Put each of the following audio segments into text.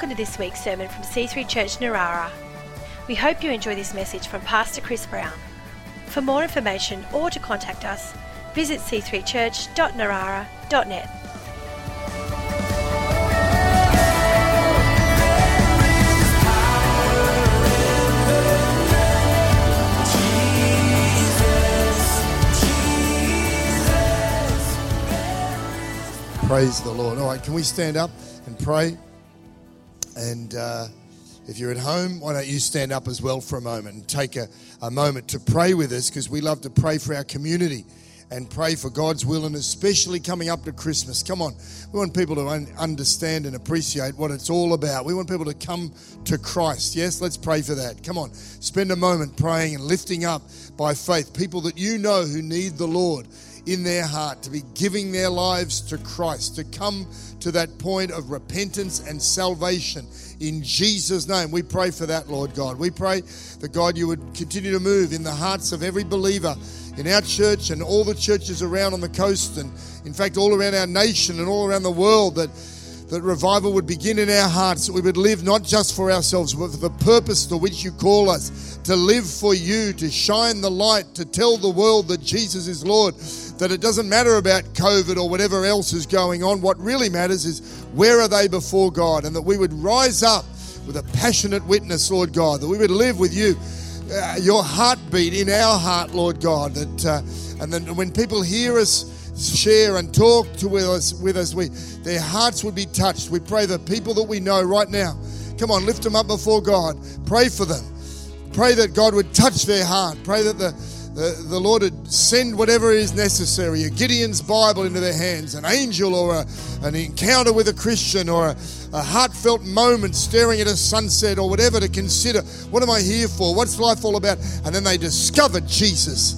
Welcome to this week's sermon from C3 Church Narara. We hope you enjoy this message from Pastor Chris Brown. For more information or to contact us, visit c3church.narara.net. Praise the Lord. All right, can we stand up and pray? And uh, if you're at home, why don't you stand up as well for a moment and take a, a moment to pray with us because we love to pray for our community and pray for God's will, and especially coming up to Christmas. Come on, we want people to un- understand and appreciate what it's all about. We want people to come to Christ. Yes, let's pray for that. Come on, spend a moment praying and lifting up by faith people that you know who need the Lord in their heart, to be giving their lives to Christ, to come to that point of repentance and salvation in Jesus' name. We pray for that, Lord God. We pray that God, you would continue to move in the hearts of every believer in our church and all the churches around on the coast, and in fact, all around our nation and all around the world, that that revival would begin in our hearts, that we would live not just for ourselves, but for the purpose to which you call us to live for you, to shine the light, to tell the world that Jesus is Lord, that it doesn't matter about COVID or whatever else is going on. What really matters is where are they before God, and that we would rise up with a passionate witness, Lord God, that we would live with you. Uh, your heartbeat in our heart, Lord God, that uh, and then when people hear us share and talk to with us, with us, we their hearts would be touched. We pray that people that we know right now, come on, lift them up before God. Pray for them. Pray that God would touch their heart. Pray that the, the, the Lord would send whatever is necessary a Gideon's Bible into their hands, an angel, or a, an encounter with a Christian, or a, a heartfelt moment staring at a sunset, or whatever to consider. What am I here for? What's life all about? And then they discover Jesus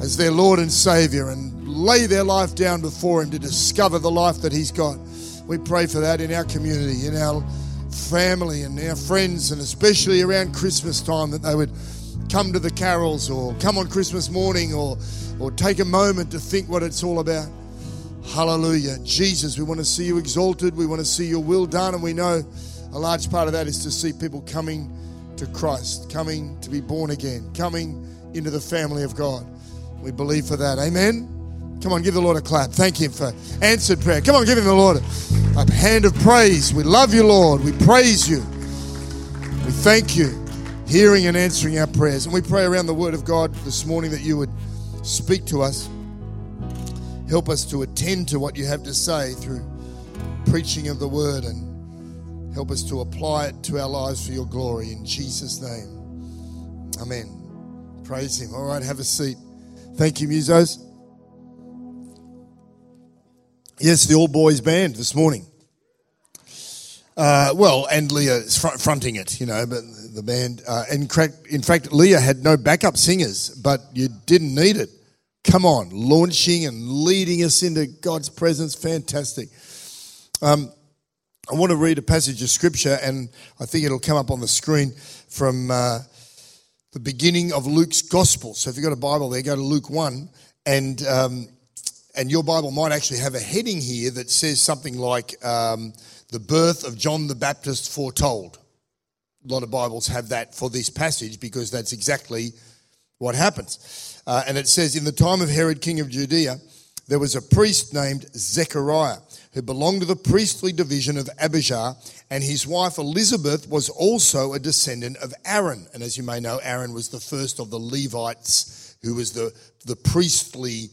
as their Lord and Savior and lay their life down before Him to discover the life that He's got. We pray for that in our community, in our family and our friends, and especially around Christmas time, that they would come to the carols or come on Christmas morning or, or take a moment to think what it's all about. Hallelujah. Jesus, we want to see you exalted. We want to see your will done. And we know a large part of that is to see people coming to Christ, coming to be born again, coming into the family of God. We believe for that. Amen. Come on, give the Lord a clap. Thank Him for answered prayer. Come on, give Him the Lord a, hand of praise. We love you, Lord. We praise you. We thank you, hearing and answering our prayers. And we pray around the Word of God this morning that you would speak to us. Help us to attend to what you have to say through preaching of the Word and help us to apply it to our lives for your glory. In Jesus' name. Amen. Praise Him. All right, have a seat. Thank you, musos. Yes, the All Boys Band this morning. Uh, well, and Leah is fronting it, you know, but the band. Uh, in, fact, in fact, Leah had no backup singers, but you didn't need it. Come on, launching and leading us into God's presence. Fantastic. Um, I want to read a passage of scripture, and I think it'll come up on the screen from uh, the beginning of Luke's gospel. So if you've got a Bible there, go to Luke 1. And um, and your Bible might actually have a heading here that says something like um, the birth of John the Baptist foretold. A lot of Bibles have that for this passage because that's exactly what happens. Uh, and it says, In the time of Herod, king of Judea, there was a priest named Zechariah who belonged to the priestly division of Abijah, and his wife Elizabeth was also a descendant of Aaron. And as you may know, Aaron was the first of the Levites, who was the, the priestly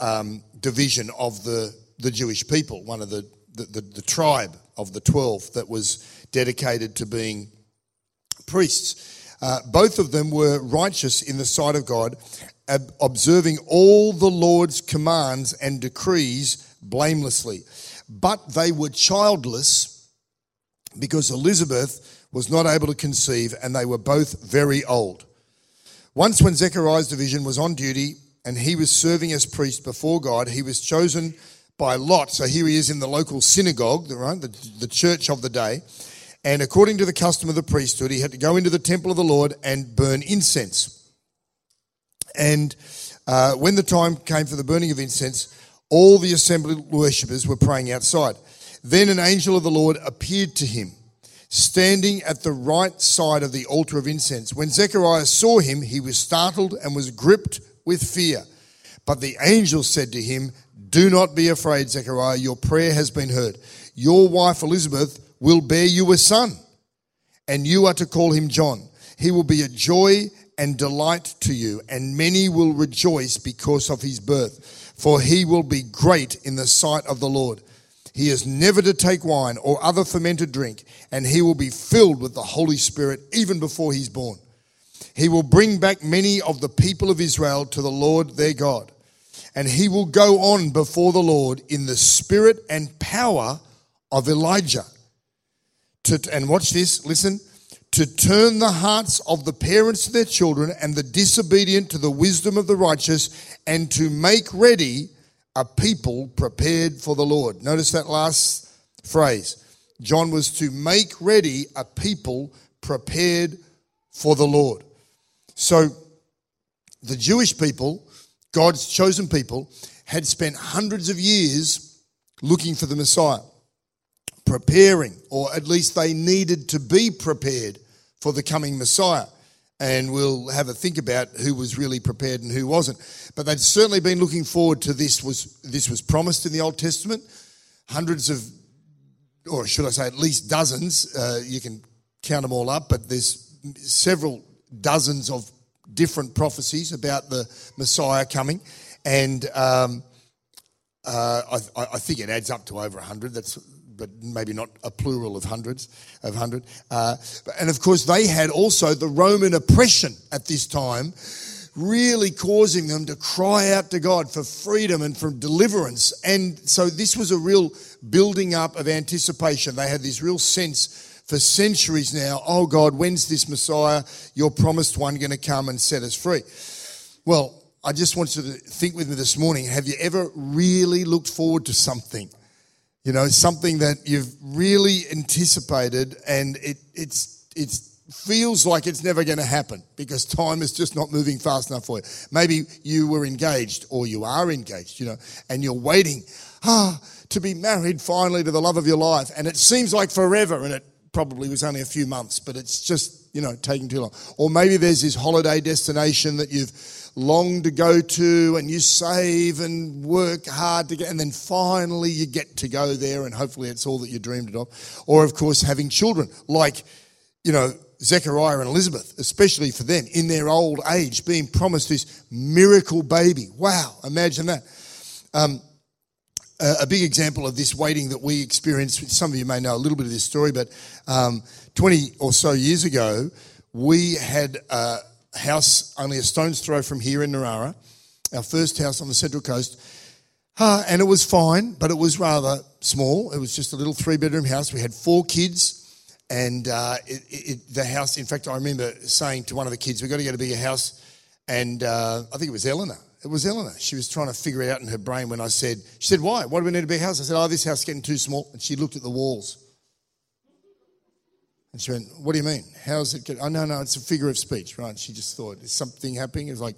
um, division of the, the Jewish people, one of the, the, the, the tribe of the 12 that was dedicated to being priests. Uh, both of them were righteous in the sight of God, ob- observing all the Lord's commands and decrees blamelessly. But they were childless because Elizabeth was not able to conceive, and they were both very old. Once, when Zechariah's division was on duty, and he was serving as priest before God. He was chosen by Lot. So here he is in the local synagogue, right, the, the church of the day. And according to the custom of the priesthood, he had to go into the temple of the Lord and burn incense. And uh, when the time came for the burning of incense, all the assembly worshippers were praying outside. Then an angel of the Lord appeared to him, standing at the right side of the altar of incense. When Zechariah saw him, he was startled and was gripped with fear. But the angel said to him, Do not be afraid, Zechariah, your prayer has been heard. Your wife Elizabeth will bear you a son, and you are to call him John. He will be a joy and delight to you, and many will rejoice because of his birth, for he will be great in the sight of the Lord. He is never to take wine or other fermented drink, and he will be filled with the Holy Spirit even before he's born. He will bring back many of the people of Israel to the Lord their God, and he will go on before the Lord in the spirit and power of Elijah. To, and watch this, listen, to turn the hearts of the parents to their children and the disobedient to the wisdom of the righteous, and to make ready a people prepared for the Lord. Notice that last phrase. John was to make ready a people prepared for the Lord. So the Jewish people, God's chosen people, had spent hundreds of years looking for the Messiah, preparing, or at least they needed to be prepared for the coming Messiah and we'll have a think about who was really prepared and who wasn't. But they'd certainly been looking forward to this. Was this was promised in the Old Testament? Hundreds of, or should I say, at least dozens. Uh, you can count them all up, but there's several dozens of different prophecies about the Messiah coming, and um, uh, I, I, think it adds up to over a hundred. That's but maybe not a plural of hundreds of hundred. Uh, and of course, they had also the Roman oppression at this time, really causing them to cry out to God for freedom and for deliverance. And so this was a real building up of anticipation. They had this real sense for centuries now. Oh God, when's this Messiah, your promised one, going to come and set us free? Well, I just want you to think with me this morning. Have you ever really looked forward to something? You know, something that you've really anticipated and it it's it's feels like it's never going to happen because time is just not moving fast enough for you. Maybe you were engaged or you are engaged, you know, and you're waiting ah, to be married finally to the love of your life. And it seems like forever and it probably was only a few months, but it's just, you know, taking too long. Or maybe there's this holiday destination that you've longed to go to and you save and work hard to get, and then finally you get to go there and hopefully it's all that you dreamed of. Or, of course, having children, like, you know, Zechariah and Elizabeth, especially for them in their old age, being promised this miracle baby. Wow, imagine that. Um, a big example of this waiting that we experienced, some of you may know a little bit of this story, but um, 20 or so years ago, we had a house only a stone's throw from here in Narara, our first house on the Central Coast. Uh, and it was fine, but it was rather small. It was just a little three bedroom house. We had four kids, and uh, it, it, the house, in fact, I remember saying to one of the kids, We've got to get a bigger house. And uh, I think it was Eleanor. It was Eleanor. She was trying to figure it out in her brain when I said, She said, Why? Why do we need a big house? I said, Oh, this house is getting too small. And she looked at the walls. And she went, What do you mean? How's it get? Oh, no, no, it's a figure of speech, right? She just thought, Is something happening? It's like,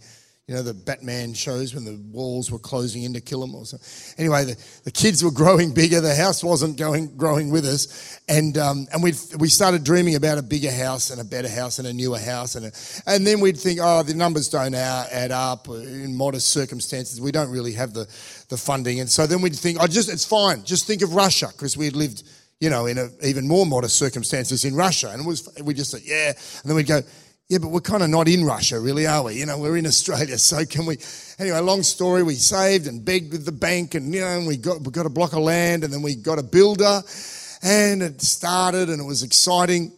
you know, the Batman shows when the walls were closing in to kill them or something. Anyway, the, the kids were growing bigger. The house wasn't going, growing with us. And, um, and we we started dreaming about a bigger house and a better house and a newer house. And, a, and then we'd think, oh, the numbers don't add up in modest circumstances. We don't really have the, the funding. And so then we'd think, oh, just, it's fine. Just think of Russia because we had lived – you know, in a, even more modest circumstances in Russia. And it was, we just said, yeah. And then we'd go, yeah, but we're kind of not in Russia, really, are we? You know, we're in Australia, so can we? Anyway, long story. We saved and begged with the bank, and you know, and we got we got a block of land, and then we got a builder, and it started, and it was exciting.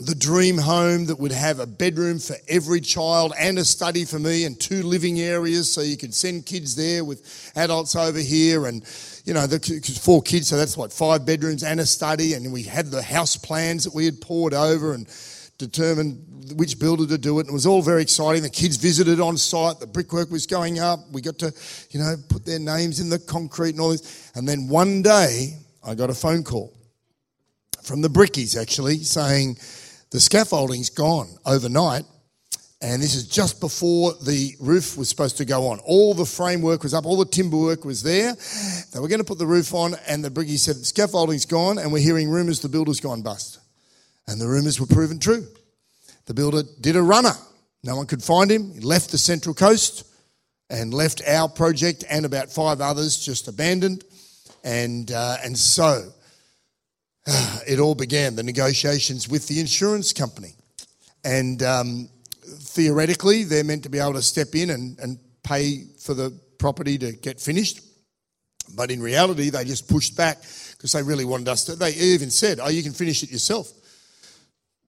The dream home that would have a bedroom for every child and a study for me, and two living areas, so you could send kids there with adults over here, and you know, the, four kids, so that's what, five bedrooms and a study. And we had the house plans that we had poured over and determined which builder to do it. And it was all very exciting. The kids visited on site, the brickwork was going up. We got to, you know, put their names in the concrete and all this. And then one day, I got a phone call from the brickies actually saying the scaffolding's gone overnight and this is just before the roof was supposed to go on. All the framework was up, all the timber work was there. They were going to put the roof on, and the briggie said, the Scaffolding's gone, and we're hearing rumours the builder's gone bust. And the rumours were proven true. The builder did a runner. No one could find him. He left the Central Coast and left our project and about five others just abandoned. And, uh, and so it all began the negotiations with the insurance company. And um, theoretically, they're meant to be able to step in and, and pay for the property to get finished. But in reality, they just pushed back because they really wanted us to. They even said, Oh, you can finish it yourself.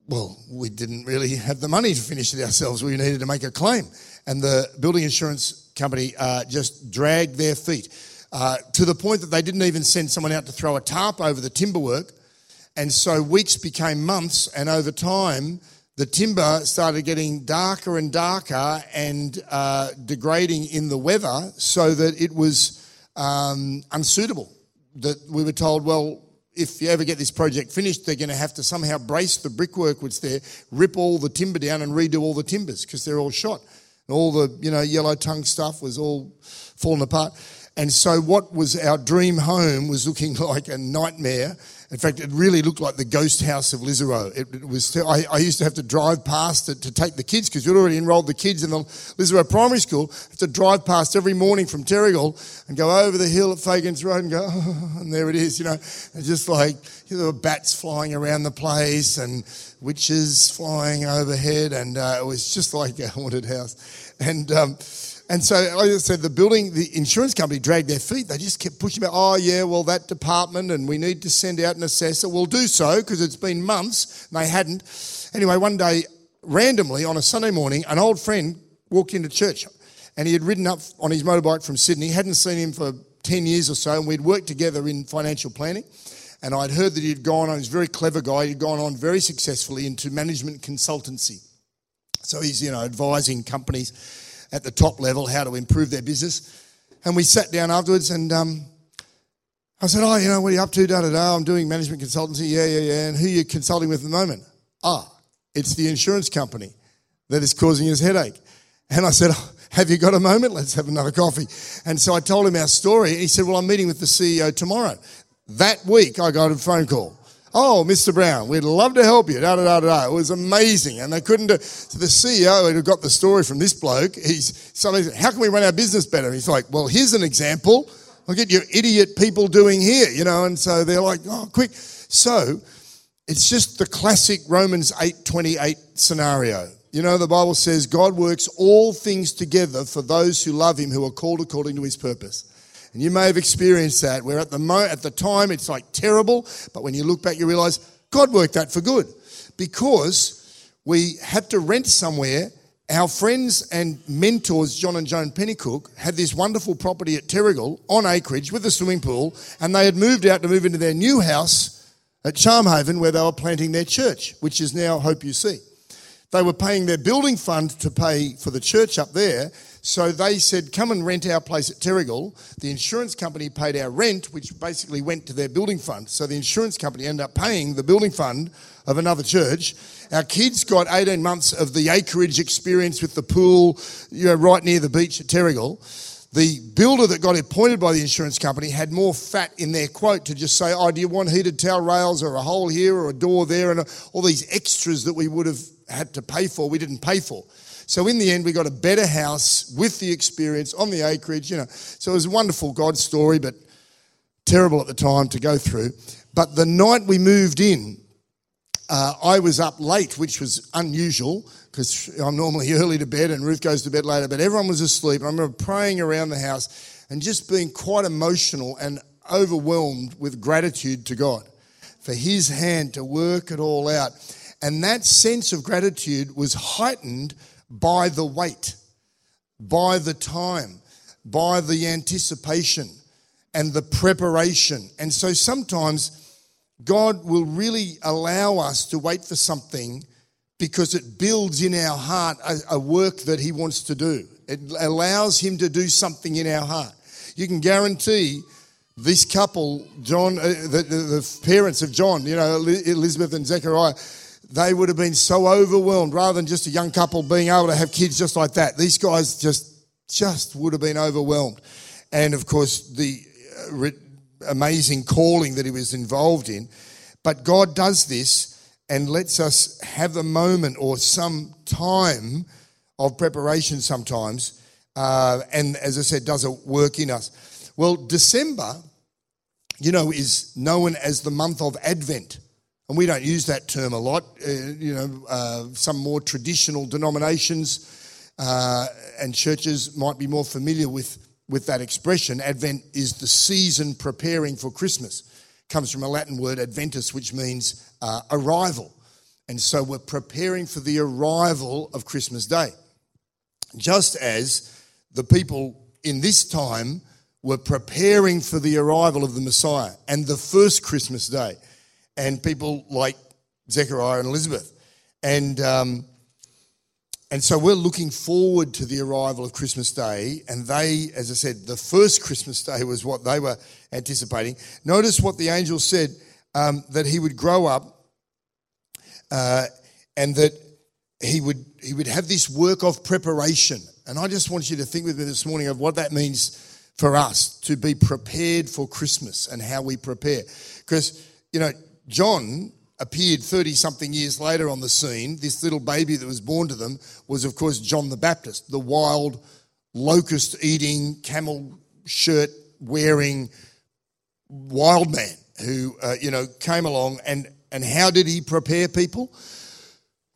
Well, we didn't really have the money to finish it ourselves. We needed to make a claim. And the building insurance company uh, just dragged their feet uh, to the point that they didn't even send someone out to throw a tarp over the timber work. And so weeks became months, and over time, the timber started getting darker and darker and uh, degrading in the weather so that it was um, unsuitable. That we were told, well, if you ever get this project finished, they're going to have to somehow brace the brickwork which there, rip all the timber down and redo all the timbers because they're all shot. And all the you know yellow tongue stuff was all falling apart. And so what was our dream home was looking like a nightmare in fact, it really looked like the ghost house of Lisarow. It, it was. I, I, used to have to drive past it to take the kids because we'd already enrolled the kids in the Lisarow Primary School. I have to drive past every morning from Terrigal and go over the hill at Fagans Road and go, oh, and there it is. You know, just like you know, there were bats flying around the place and witches flying overhead, and uh, it was just like a haunted house. And um, and so, I said, the building, the insurance company dragged their feet. They just kept pushing back. Oh, yeah, well, that department, and we need to send out an assessor. We'll do so because it's been months and they hadn't. Anyway, one day, randomly on a Sunday morning, an old friend walked into church and he had ridden up on his motorbike from Sydney. Hadn't seen him for 10 years or so, and we'd worked together in financial planning. And I'd heard that he'd gone on, he's a very clever guy, he'd gone on very successfully into management consultancy. So he's, you know, advising companies at the top level how to improve their business. And we sat down afterwards and um, I said, Oh, you know, what are you up to? Da da da. I'm doing management consultancy. Yeah, yeah, yeah. And who are you consulting with at the moment? Ah, it's the insurance company that is causing his headache. And I said, oh, Have you got a moment? Let's have another coffee. And so I told him our story. He said, Well, I'm meeting with the CEO tomorrow. That week, I got a phone call. Oh, Mr. Brown, we'd love to help you. Da, da, da, da. It was amazing. And they couldn't So the CEO who got the story from this bloke, he's somebody said, How can we run our business better? He's like, Well, here's an example. Look at your idiot people doing here, you know, and so they're like, Oh, quick. So it's just the classic Romans 8:28 scenario. You know, the Bible says God works all things together for those who love him, who are called according to his purpose. And you may have experienced that, where at the, mo- at the time it's like terrible, but when you look back, you realize God worked that for good. Because we had to rent somewhere. Our friends and mentors, John and Joan Pennycook, had this wonderful property at Terrigal on acreage with a swimming pool, and they had moved out to move into their new house at Charmhaven where they were planting their church, which is now Hope UC. They were paying their building fund to pay for the church up there, so they said, come and rent our place at Terrigal. The insurance company paid our rent, which basically went to their building fund. So the insurance company ended up paying the building fund of another church. Our kids got 18 months of the acreage experience with the pool, you know, right near the beach at Terrigal. The builder that got appointed by the insurance company had more fat in their quote to just say, oh, do you want heated towel rails or a hole here or a door there and all these extras that we would have had to pay for, we didn't pay for. So in the end, we got a better house with the experience on the acreage, you know. So it was a wonderful God story, but terrible at the time to go through. But the night we moved in, uh, I was up late, which was unusual because I'm normally early to bed and Ruth goes to bed later, but everyone was asleep. I remember praying around the house and just being quite emotional and overwhelmed with gratitude to God for His hand to work it all out. And that sense of gratitude was heightened by the wait, by the time, by the anticipation and the preparation. And so sometimes God will really allow us to wait for something because it builds in our heart a, a, work that He wants to do. It allows Him to do something in our heart. You can guarantee this couple, John, uh, the, the, the parents of John, you know, Elizabeth and Zechariah, they would have been so overwhelmed rather than just a young couple being able to have kids just like that. These guys just just would have been overwhelmed. And of course, the uh, amazing calling that he was involved in. But God does this, and lets us have a moment or some time of preparation sometimes. Uh, and as I said, does a work in us. Well, December, you know, is known as the month of Advent. And we don't use that term a lot. Uh, you know, uh, some more traditional denominations uh, and churches might be more familiar with, with that expression. Advent is the season preparing for Christmas. It comes from a Latin word, adventus, which means uh, arrival. And so we're preparing for the arrival of Christmas Day. Just as the people in this time were preparing for the arrival of the Messiah and the first Christmas day, and people like Zechariah and Elizabeth. And, um, and so we're looking forward to the arrival of Christmas Day. And they, as I said, the first Christmas Day was what they were anticipating. Notice what the angel said um, that he would grow up uh, and that he would, he would have this work of preparation. And I just want you to think with me this morning of what that means for us to be prepared for Christmas and how we prepare. Because, you know, John appeared 30 something years later on the scene. This little baby that was born to them was, of course, John the Baptist, the wild, locust eating, camel shirt wearing wild man who, uh, you know, came along. And, and how did he prepare people?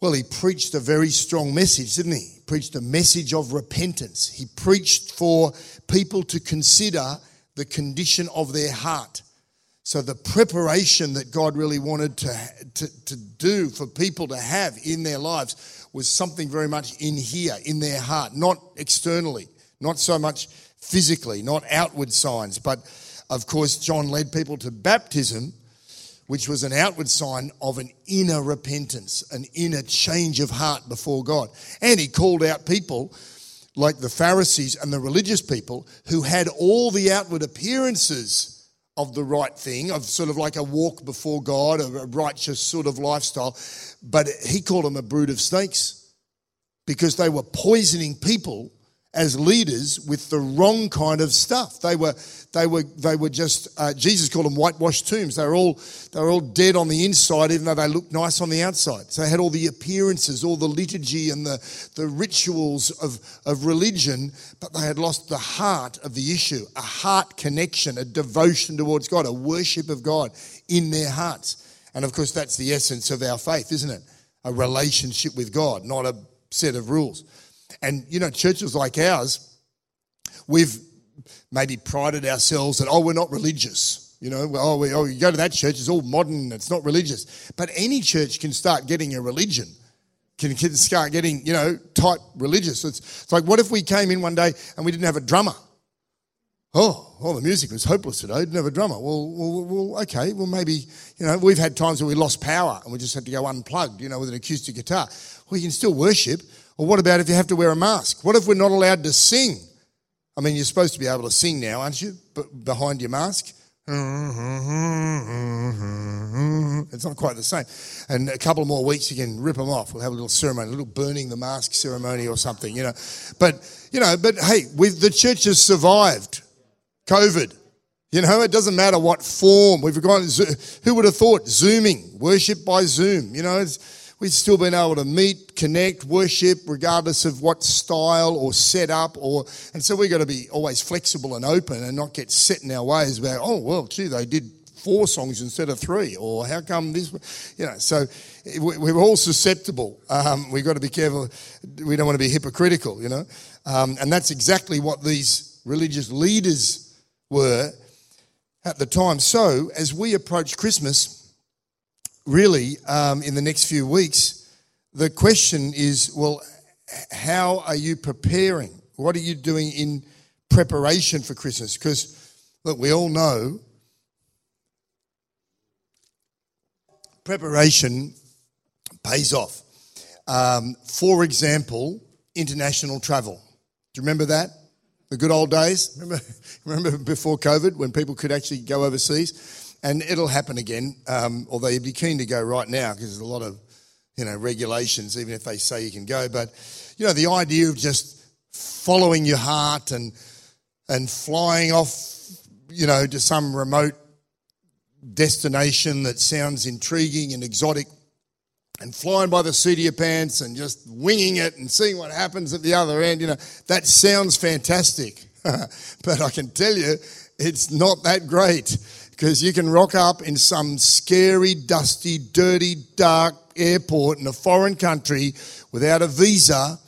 Well, he preached a very strong message, didn't he? He preached a message of repentance. He preached for people to consider the condition of their heart. So, the preparation that God really wanted to, to, to do for people to have in their lives was something very much in here, in their heart, not externally, not so much physically, not outward signs. But of course, John led people to baptism which was an outward sign of an inner repentance, an inner change of heart before God. And he called out people like the Pharisees and the religious people who had all the outward appearances of the right thing, of sort of like a walk before God, a righteous sort of lifestyle. But he called them a brood of snakes because they were poisoning people as leaders with the wrong kind of stuff. They were, they were, they were just, uh, Jesus called them whitewashed tombs. They were, all, they were all dead on the inside, even though they looked nice on the outside. So they had all the appearances, all the liturgy and the, the rituals of, of religion, but they had lost the heart of the issue, a heart connection, a devotion towards God, a worship of God in their hearts. And of course, that's the essence of our faith, isn't it? A relationship with God, not a set of rules. And, you know, churches like ours, we've maybe prided ourselves that, oh, we're not religious. You know, oh, we, oh, you go to that church, it's all modern, it's not religious. But any church can start getting a religion, can, can start getting, you know, type religious. It's, it's like, what if we came in one day and we didn't have a drummer? Oh, well, the music was hopeless today. Didn't have a drummer. Well, well, well, okay. Well, maybe you know we've had times where we lost power and we just had to go unplugged. You know, with an acoustic guitar. You can still worship. Or what about if you have to wear a mask? What if we're not allowed to sing? I mean, you're supposed to be able to sing now, aren't you? But behind your mask. It's not quite the same. And a couple more weeks, you can rip them off. We'll have a little ceremony, a little burning the mask ceremony or something, you know. But, you know, but hey, with the church has survived COVID. You know, it doesn't matter what form. We've gone, who would have thought? Zooming, worship by Zoom. You know, it's, we've still been able to meet, connect, worship, regardless of what style or setup or, and so we've got to be always flexible and open and not get set in our ways about, oh, well, gee, they did four songs instead of three, or how come this, you know, so we're all susceptible. Um, we've got to be careful. We don't want to be hypocritical, you know, um, and that's exactly what these religious leaders were at the time. So as we approach Christmas, really, um, in the next few weeks, the question is well, how are you preparing? What are you doing in preparation for Christmas? Because, look, we all know preparation pays off. Um, for example, international travel. Do you remember that? The good old days? Remember, remember before COVID when people could actually go overseas? And it'll happen again. Um, although you'd be keen to go right now because there's a lot of, you know, regulations, even if they say you can go. But you know, the idea of just following your heart and and flying off, you know, to some remote destination that sounds intriguing and exotic, and flying by the seat of your pants and just winging it and seeing what happens at the other end. You know, that sounds fantastic. but I can tell you, it's not that great because you can rock up in some scary, dusty, dirty, dark airport in a foreign country without a visa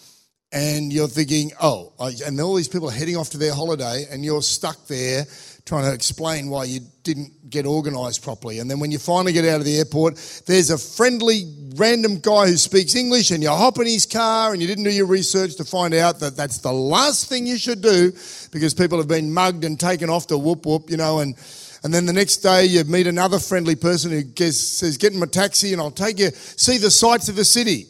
and you're thinking, oh, and all these people are heading off to their holiday, and you're stuck there trying to explain why you didn't get organised properly. And then when you finally get out of the airport, there's a friendly random guy who speaks English, and you hop in his car, and you didn't do your research to find out that that's the last thing you should do because people have been mugged and taken off to whoop whoop, you know, and. And then the next day, you meet another friendly person who gets, says, Get in my taxi and I'll take you, see the sights of the city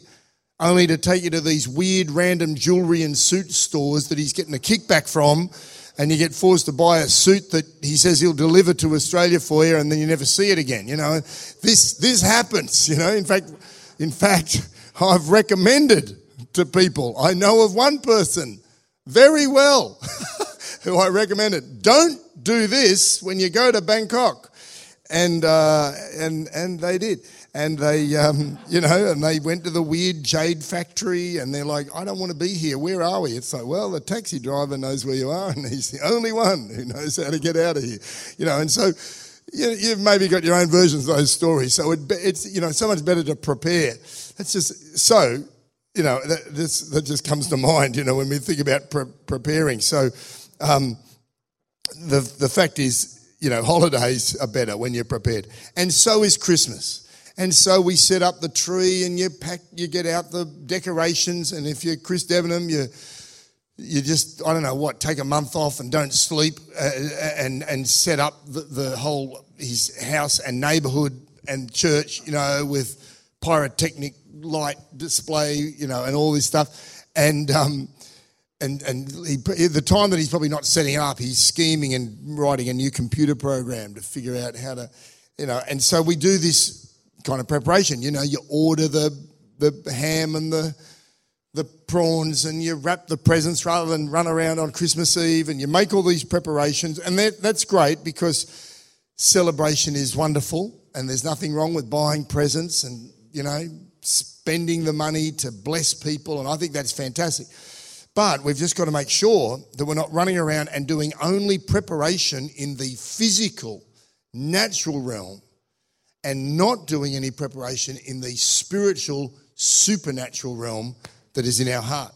only to take you to these weird random jewelry and suit stores that he's getting a kickback from. And you get forced to buy a suit that he says he'll deliver to Australia for you and then you never see it again you know? This this happens you know? In fact in fact I've recommended to people I know of one person very well who I recommended don't do this when you go to Bangkok and uh, and and they did and they, um, you know, and they went to the weird jade factory, and they're like, "I don't want to be here. Where are we?" It's like, well, the taxi driver knows where you are, and he's the only one who knows how to get out of here, you know. And so, you, you've maybe got your own versions of those stories. So it, it's, you know, so much better to prepare. That's just so, you know, that, this, that just comes to mind, you know, when we think about pre- preparing. So, um, the the fact is, you know, holidays are better when you're prepared, and so is Christmas. And so we set up the tree and you pack, you get out the decorations. And if you're Chris Debenham, you, you just, I don't know what, take a month off and don't sleep uh, and, and set up the, the whole, his house and neighborhood and church, you know, with pyrotechnic light display, you know, and all this stuff. And, um, and, and he, the time that he's probably not setting up, he's scheming and writing a new computer program to figure out how to, you know, and so we do this kind of preparation. You know, you order the the ham and the the prawns and you wrap the presents rather than run around on Christmas Eve and you make all these preparations and that, that's great because celebration is wonderful and there's nothing wrong with buying presents and you know spending the money to bless people and I think that's fantastic. But we've just got to make sure that we're not running around and doing only preparation in the physical, natural realm and not doing any preparation in the spiritual, supernatural realm that is in our heart.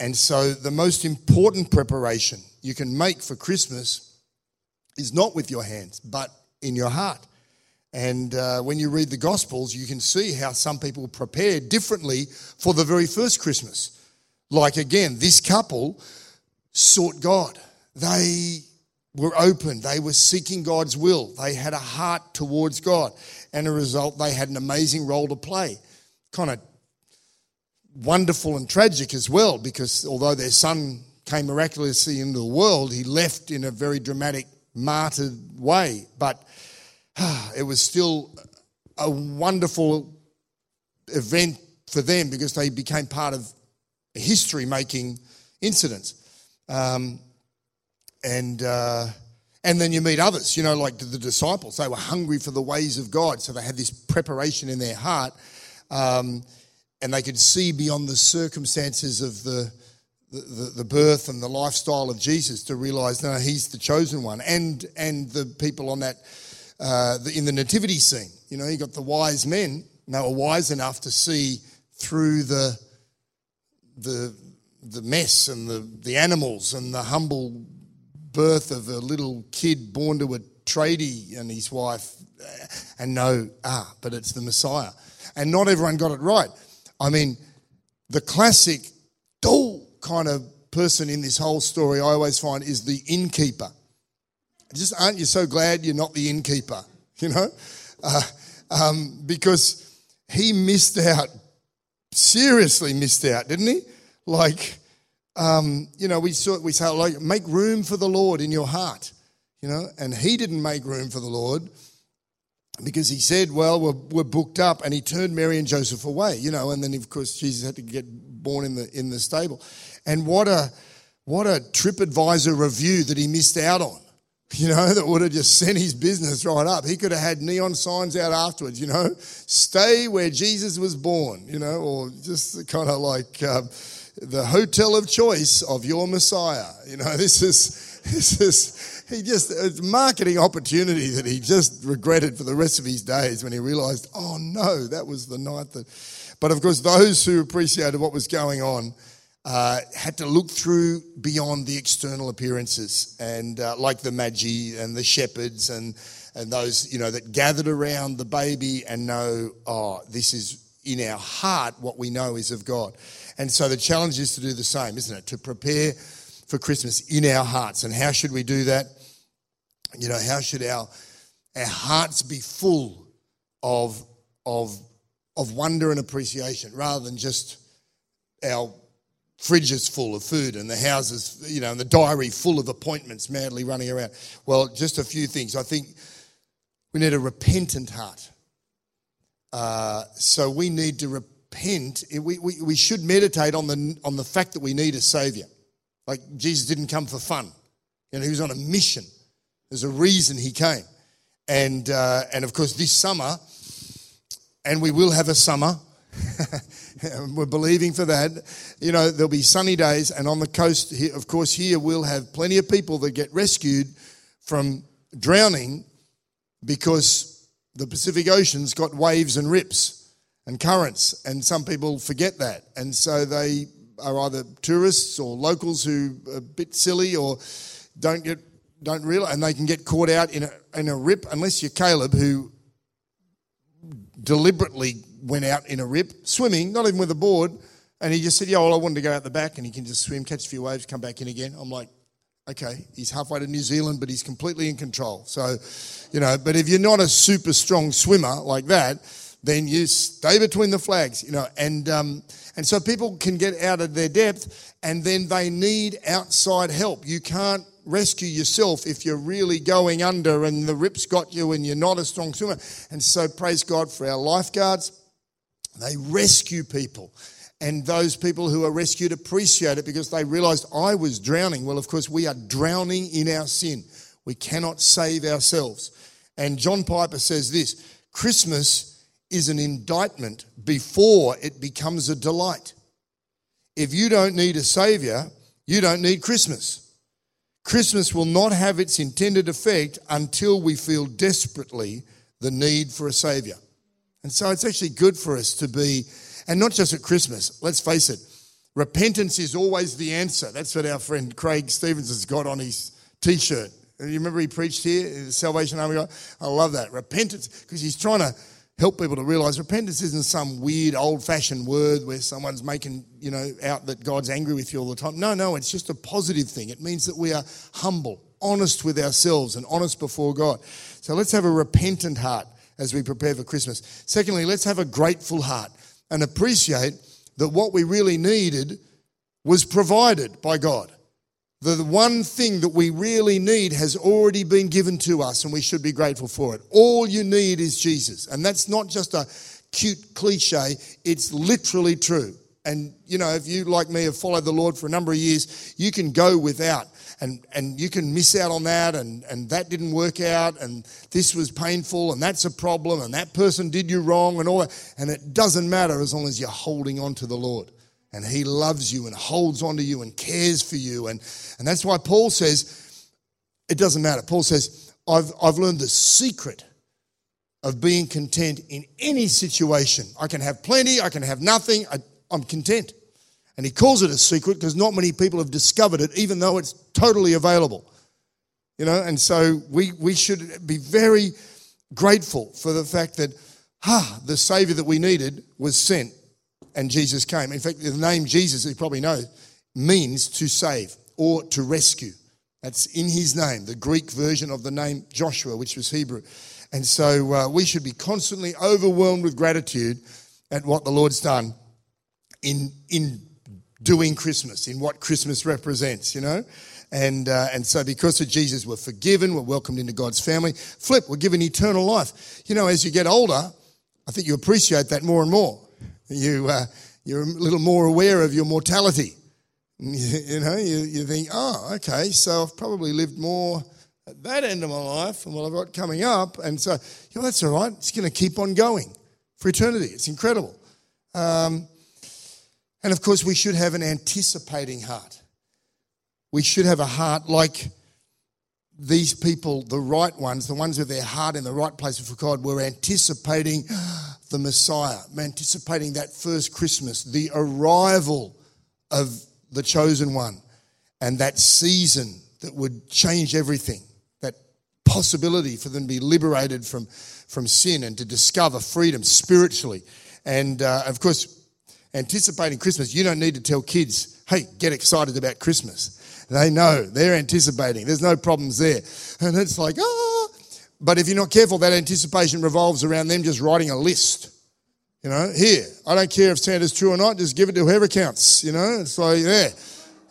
And so, the most important preparation you can make for Christmas is not with your hands, but in your heart. And uh, when you read the Gospels, you can see how some people prepared differently for the very first Christmas. Like, again, this couple sought God. They were open. They were seeking God's will. They had a heart towards God. And a result, they had an amazing role to play. Kind of wonderful and tragic as well, because although their son came miraculously into the world, he left in a very dramatic, martyred way. But it was still a wonderful event for them because they became part of history making incidents. Um, and uh, and then you meet others, you know, like the, the, disciples. They were hungry for the ways of God, so they had this preparation in their heart, um, and they could see beyond the circumstances of the, the, the birth and the lifestyle of Jesus to realize, no, he's the chosen one, and and the people on that uh, the, in the nativity scene. You know, you got the wise men. They were wise enough to see through the the the mess and the, the animals and the humble birth of a little kid born to a tradie and his wife and no ah, but it's the Messiah. And not everyone got it right. I mean, the classic dull kind of person in this whole story I always find is the innkeeper. Just aren't you so glad you're not the innkeeper, you know? Uh, um, because he missed out, seriously missed out, didn't he? Like, um, you know, we saw, we say like make room for the Lord in your heart, you know, and he didn't make room for the Lord because he said, well, we're, we're booked up, and he turned Mary and Joseph away, you know, and then of course Jesus had to get born in the in the stable, and what a what a TripAdvisor review that he missed out on, you know, that would have just sent his business right up. He could have had neon signs out afterwards, you know, stay where Jesus was born, you know, or just kind of like um, the hotel of choice of your Messiah. You know, this is, this is, he just, it's a marketing opportunity that he just regretted for the rest of his days when he realized, oh no, that was the night that. But of course, those who appreciated what was going on, uh, had to look through beyond the external appearances, and uh, like the magi and the shepherds and and those you know that gathered around the baby and know, oh, this is in our heart what we know is of God. And so the challenge is to do the same, isn't it? To prepare for Christmas in our hearts. And how should we do that? You know, how should our our hearts be full of of of wonder and appreciation rather than just our fridges full of food and the houses, you know, and the diary full of appointments madly running around. Well, just a few things. I think we need a repentant heart. Uh, so we need to repent. We, we, we should meditate on the, on the fact that we need a Savior. Like Jesus didn't come for fun, you know, he was on a mission. There's a reason he came. And, uh, and of course, this summer, and we will have a summer. We're believing for that. You know, there'll be sunny days, and on the coast, of course, here we'll have plenty of people that get rescued from drowning because the Pacific Ocean's got waves and rips and currents, and some people forget that. And so they are either tourists or locals who are a bit silly or don't get don't realize, and they can get caught out in a, in a rip unless you're Caleb, who deliberately went out in a rip, swimming, not even with a board. And he just said, Yeah, well, I wanted to go out the back and he can just swim, catch a few waves, come back in again. I'm like, Okay, he's halfway to New Zealand, but he's completely in control. So, you know, but if you're not a super strong swimmer like that, then you stay between the flags, you know, and um, and so people can get out of their depth, and then they need outside help. You can't rescue yourself if you're really going under and the rip's got you and you're not a strong swimmer. And so praise God for our lifeguards. They rescue people. And those people who are rescued appreciate it because they realized I was drowning. Well, of course, we are drowning in our sin. We cannot save ourselves. And John Piper says this Christmas is an indictment before it becomes a delight. If you don't need a savior, you don't need Christmas. Christmas will not have its intended effect until we feel desperately the need for a Savior. And so it's actually good for us to be, and not just at Christmas, let's face it, repentance is always the answer. That's what our friend Craig Stevens has got on his t shirt. You remember he preached here, the Salvation Army? I love that. Repentance, because he's trying to help people to realize repentance isn't some weird old fashioned word where someone's making, you know, out that God's angry with you all the time. No, no, it's just a positive thing. It means that we are humble, honest with ourselves, and honest before God. So let's have a repentant heart as we prepare for Christmas. Secondly, let's have a grateful heart and appreciate that what we really needed was provided by God the one thing that we really need has already been given to us and we should be grateful for it. All you need is Jesus. And that's not just a cute cliche, it's literally true. And you know, if you like me have followed the Lord for a number of years, you can go without and and you can miss out on that and and that didn't work out and this was painful and that's a problem and that person did you wrong and all that and it doesn't matter as long as you're holding on to the Lord and he loves you and holds on to you and cares for you. And, and that's why Paul says, it doesn't matter. Paul says, I've, I've learned the secret of being content in any situation. I can have plenty, I can have nothing, I, I'm content. And he calls it a secret because not many people have discovered it, even though it's totally available. You know, and so we, we should be very grateful for the fact that, ah, the Savior that we needed was sent and Jesus came. In fact, the name Jesus, you probably know, means to save or to rescue. That's in his name, the Greek version of the name Joshua, which was Hebrew. And so uh, we should be constantly overwhelmed with gratitude at what the Lord's done in, in doing Christmas, in what Christmas represents, you know? And, uh, and so, because of Jesus, we're forgiven, we're welcomed into God's family. Flip, we're given eternal life. You know, as you get older, I think you appreciate that more and more you, uh, you're a little more aware of your mortality. You, know, you, you think, oh, okay, so I've probably lived more at that end of my life and what I've got coming up. And so, you know, that's all right. It's going to keep on going for eternity. It's incredible. Um, and of course, we should have an anticipating heart. We should have a heart like these people, the right ones, the ones with their heart in the right place for God, were anticipating the Messiah, anticipating that first Christmas, the arrival of the chosen one, and that season that would change everything, that possibility for them to be liberated from, from sin and to discover freedom spiritually. And uh, of course, anticipating Christmas, you don't need to tell kids, hey, get excited about Christmas they know, they're anticipating. There's no problems there. And it's like, ah. But if you're not careful, that anticipation revolves around them just writing a list. You know, here, I don't care if Santa's true or not, just give it to whoever counts. You know, it's like, yeah.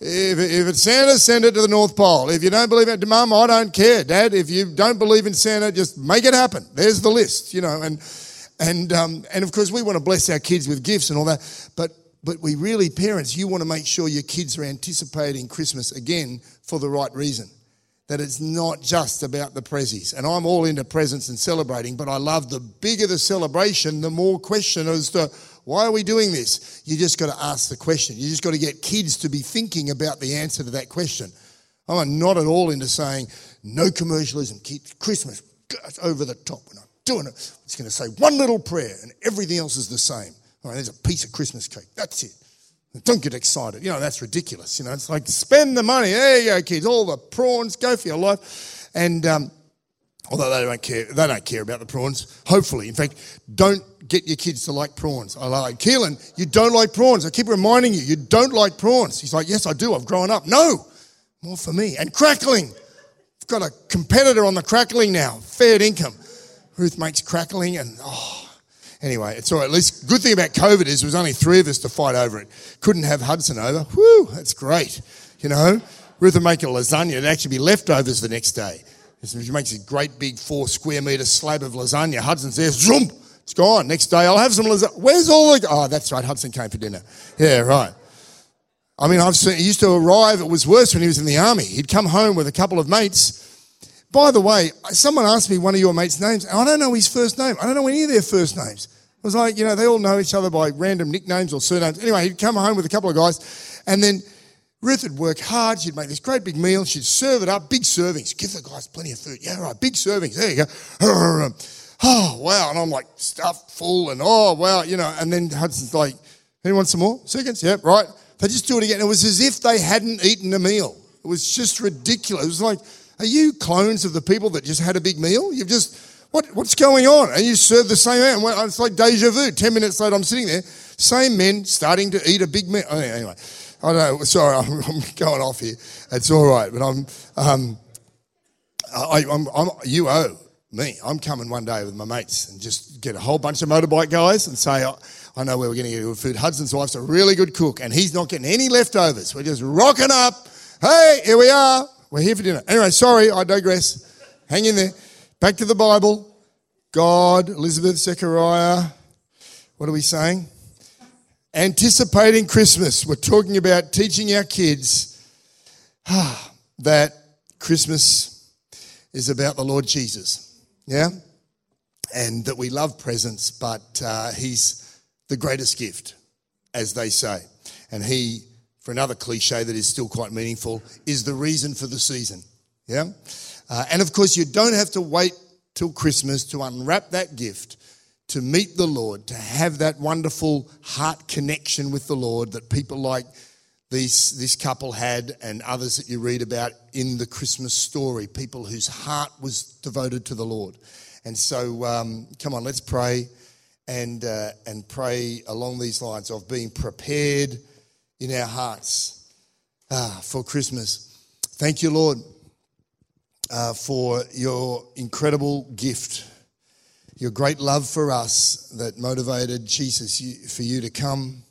If, if it's Santa, send it to the North Pole. If you don't believe it, Mum, I don't care, Dad. If you don't believe in Santa, just make it happen. There's the list, you know. And and um, and of course, we want to bless our kids with gifts and all that. But but we really, parents, you want to make sure your kids are anticipating Christmas again for the right reason. That it's not just about the prezzies. And I'm all into presents and celebrating, but I love the bigger the celebration, the more question as to why are we doing this? You just got to ask the question. You just got to get kids to be thinking about the answer to that question. I'm not at all into saying no commercialism, Christmas, over the top. We're not doing it. It's going to say one little prayer and everything else is the same. All right, there's a piece of Christmas cake. That's it. Don't get excited. You know, that's ridiculous. You know, it's like spend the money. There you go, kids. All the prawns, go for your life. And um, although they don't care, they don't care about the prawns. Hopefully, in fact, don't get your kids to like prawns. I like Keelan. You don't like prawns. I keep reminding you, you don't like prawns. He's like, yes, I do. I've grown up. No, more for me. And crackling. I've got a competitor on the crackling now. Fair income. Ruth makes crackling, and oh Anyway, it's all right. At least good thing about COVID is there was only three of us to fight over it. Couldn't have Hudson over. Whew, that's great. You know, Ruth would make a lasagna. It'd actually be leftovers the next day. She makes a great big four square metre slab of lasagna. Hudson's there, zoom, it's gone. Next day, I'll have some lasagna. Where's all the? Oh, that's right. Hudson came for dinner. Yeah, right. I mean, I've seen, he used to arrive. It was worse when he was in the army. He'd come home with a couple of mates. By the way, someone asked me one of your mates' names, and I don't know his first name. I don't know any of their first names. It was like, you know, they all know each other by random nicknames or surnames. Anyway, he'd come home with a couple of guys, and then Ruth would work hard. She'd make this great big meal. She'd serve it up, big servings. Give the guys plenty of food. Yeah, right, big servings. There you go. Oh, wow. And I'm like, stuffed full, and oh, wow, you know. And then Hudson's like, anyone some more? Seconds? Yep, right. They just do it again. It was as if they hadn't eaten a meal. It was just ridiculous. It was like, are you clones of the people that just had a big meal? You've just what, what's going on? And you serve the same man. It's like deja vu. Ten minutes later, I'm sitting there, same men starting to eat a big meal. Oh, anyway, I don't know. Sorry, I'm, I'm, going off here. It's all right, but I'm, um, I, I'm, I'm, you owe me. I'm coming one day with my mates and just get a whole bunch of motorbike guys and say, oh, I know where we're going to get good food. Hudson's wife's a really good cook, and he's not getting any leftovers. We're just rocking up. Hey, here we are. We're here for dinner. Anyway, sorry, I digress. Hang in there. Back to the Bible. God, Elizabeth, Zechariah. What are we saying? Anticipating Christmas. We're talking about teaching our kids that Christmas is about the Lord Jesus. Yeah? And that we love presents, but uh, He's the greatest gift, as they say. And He, for another cliche that is still quite meaningful, is the reason for the season. Yeah? Uh, and of course, you don't have to wait till Christmas to unwrap that gift, to meet the Lord, to have that wonderful heart connection with the Lord that people like these, this couple had and others that you read about in the Christmas story, people whose heart was devoted to the Lord. And so, um, come on, let's pray and, uh, and pray along these lines of being prepared in our hearts ah, for Christmas. Thank you, Lord uh, for your incredible gift, your great love for us that motivated Jesus for you to come,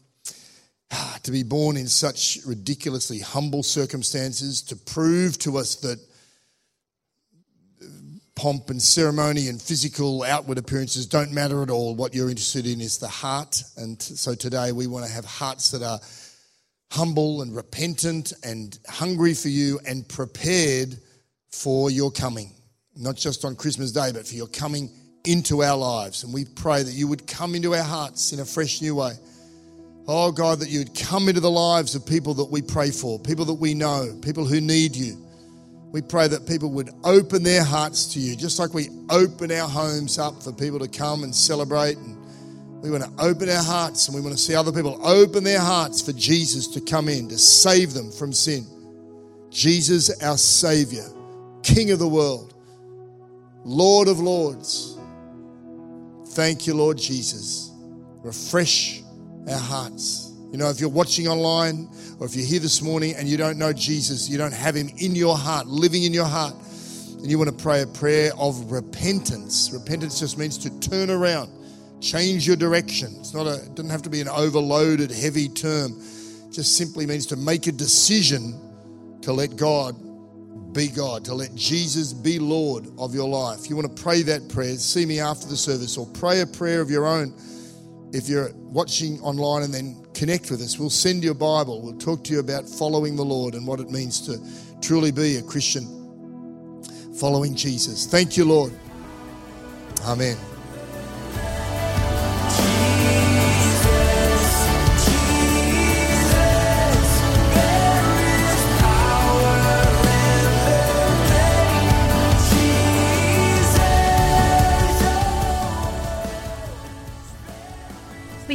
to be born in such ridiculously humble circumstances, to prove to us that pomp and ceremony and physical outward appearances don't matter at all. What you're interested in is the heart. And so today we want to have hearts that are humble and repentant and hungry for you and prepared for your coming, not just on Christmas Day, but for your coming into our lives. And we pray that you would come into our hearts in a fresh new way. Oh God, that you would come into the lives of people that we pray for, people that we know, people who need you. We pray that people would open their hearts to you, just like we open our homes up for people to come and celebrate. And we want to open our hearts and we want to see other people open their hearts for Jesus to come in, to save them from sin. Jesus, our Savior, King of the world, Lord of Lords. Thank you, Lord Jesus. Refresh our hearts. You know, if you're watching online or if you're here this morning and you don't know Jesus, you don't have him in your heart, living in your heart, and you want to pray a prayer of repentance. Repentance just means to turn around, change your direction. It's not a it doesn't have to be an overloaded, heavy term. It just simply means to make a decision to let God be God, to let Jesus be Lord of your life. You want to pray that prayer, see me after the service or pray a prayer of your own if you're watching online and then connect with us, we'll send you a Bible. We'll talk to you about following the Lord and what it means to truly be a Christian following Jesus. Thank you, Lord. Amen.